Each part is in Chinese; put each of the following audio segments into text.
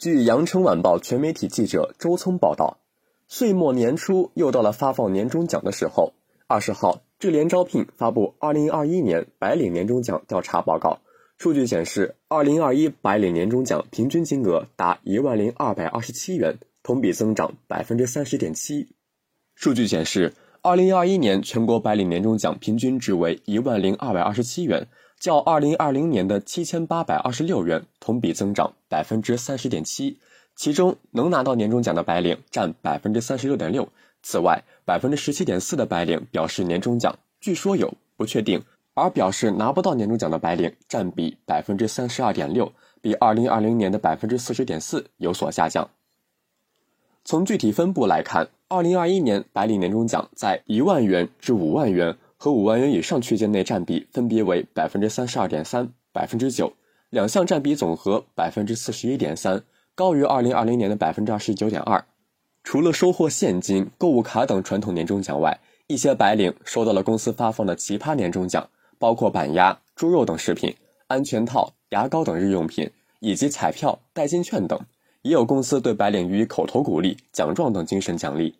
据羊城晚报全媒体记者周聪报道，岁末年初又到了发放年终奖的时候。二十号，智联招聘发布二零二一年白领年终奖调查报告，数据显示，二零二一白领年终奖平均金额达一万零二百二十七元，同比增长百分之三十点七。数据显示，二零二一年全国白领年终奖平均值为一万零二百二十七元。较二零二零年的七千八百二十六元同比增长百分之三十点七，其中能拿到年终奖的白领占百分之三十六点六。此外，百分之十七点四的白领表示年终奖据说有不确定，而表示拿不到年终奖的白领占比百分之三十二点六，比二零二零年的百分之四十点四有所下降。从具体分布来看，二零二一年白领年终奖在一万元至五万元。和五万元以上区间内占比分别为百分之三十二点三、百分之九，两项占比总和百分之四十一点三，高于二零二零年的百分之二十九点二。除了收获现金、购物卡等传统年终奖外，一些白领收到了公司发放的奇葩年终奖，包括板鸭、猪肉等食品、安全套、牙膏等日用品，以及彩票、代金券等。也有公司对白领予以口头鼓励、奖状等精神奖励。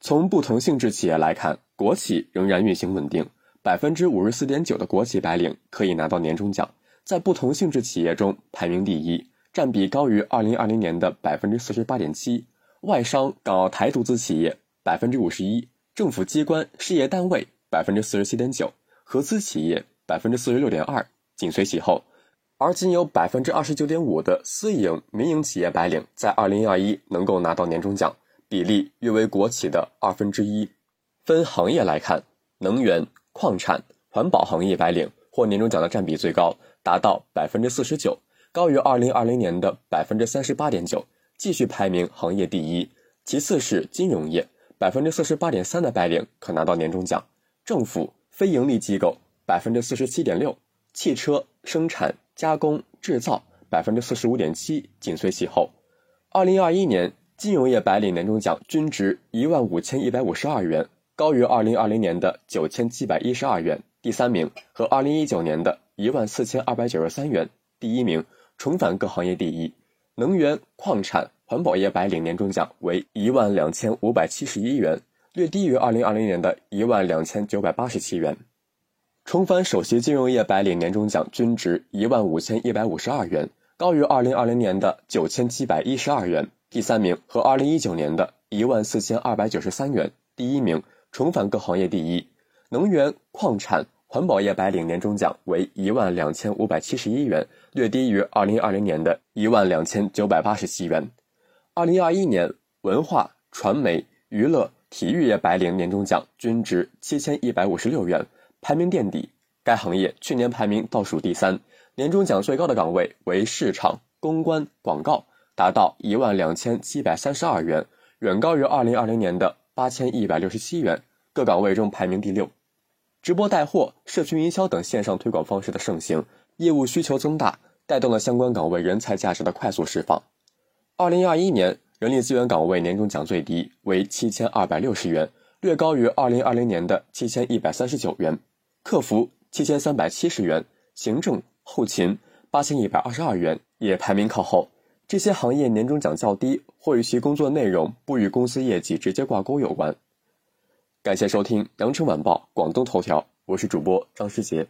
从不同性质企业来看。国企仍然运行稳定，百分之五十四点九的国企白领可以拿到年终奖，在不同性质企业中排名第一，占比高于二零二零年的百分之四十八点七。外商、港澳台独资企业百分之五十一，政府机关、事业单位百分之四十七点九，合资企业百分之四十六点二，紧随其后。而仅有百分之二十九点五的私营、民营企业白领在二零二一能够拿到年终奖，比例约为国企的二分之一。分行业来看，能源、矿产、环保行业白领获年终奖的占比最高，达到百分之四十九，高于二零二零年的百分之三十八点九，继续排名行业第一。其次是金融业，百分之四十八点三的白领可拿到年终奖。政府、非盈利机构百分之四十七点六，汽车生产加工制造百分之四十五点七紧随其后。二零二一年金融业白领年终奖均值一万五千一百五十二元。高于二零二零年的九千七百一十二元，第三名和二零一九年的一万四千二百九十三元，第一名重返各行业第一。能源、矿产、环保业白领年终奖为一万两千五百七十一元，略低于二零二零年的一万两千九百八十七元。重返首席金融业白领年终奖均值一万五千一百五十二元，高于二零二零年的九千七百一十二元，第三名和二零一九年的一万四千二百九十三元，第一名。重返各行业第一，能源、矿产、环保业白领年终奖为一万两千五百七十一元，略低于二零二零年的一万两千九百八十七元。二零二一年文化传媒娱乐体育业白领年终奖均值七千一百五十六元，排名垫底。该行业去年排名倒数第三，年终奖最高的岗位为市场、公关、广告，达到一万两千七百三十二元，远高于二零二零年的。八千一百六十七元，各岗位中排名第六。直播带货、社区营销等线上推广方式的盛行，业务需求增大，带动了相关岗位人才价值的快速释放。二零二一年人力资源岗位年终奖最低为七千二百六十元，略高于二零二零年的七千一百三十九元。客服七千三百七十元，行政后勤八千一百二十二元，也排名靠后。这些行业年终奖较低，或与其工作内容不与公司业绩直接挂钩有关。感谢收听《羊城晚报广东头条》，我是主播张世杰。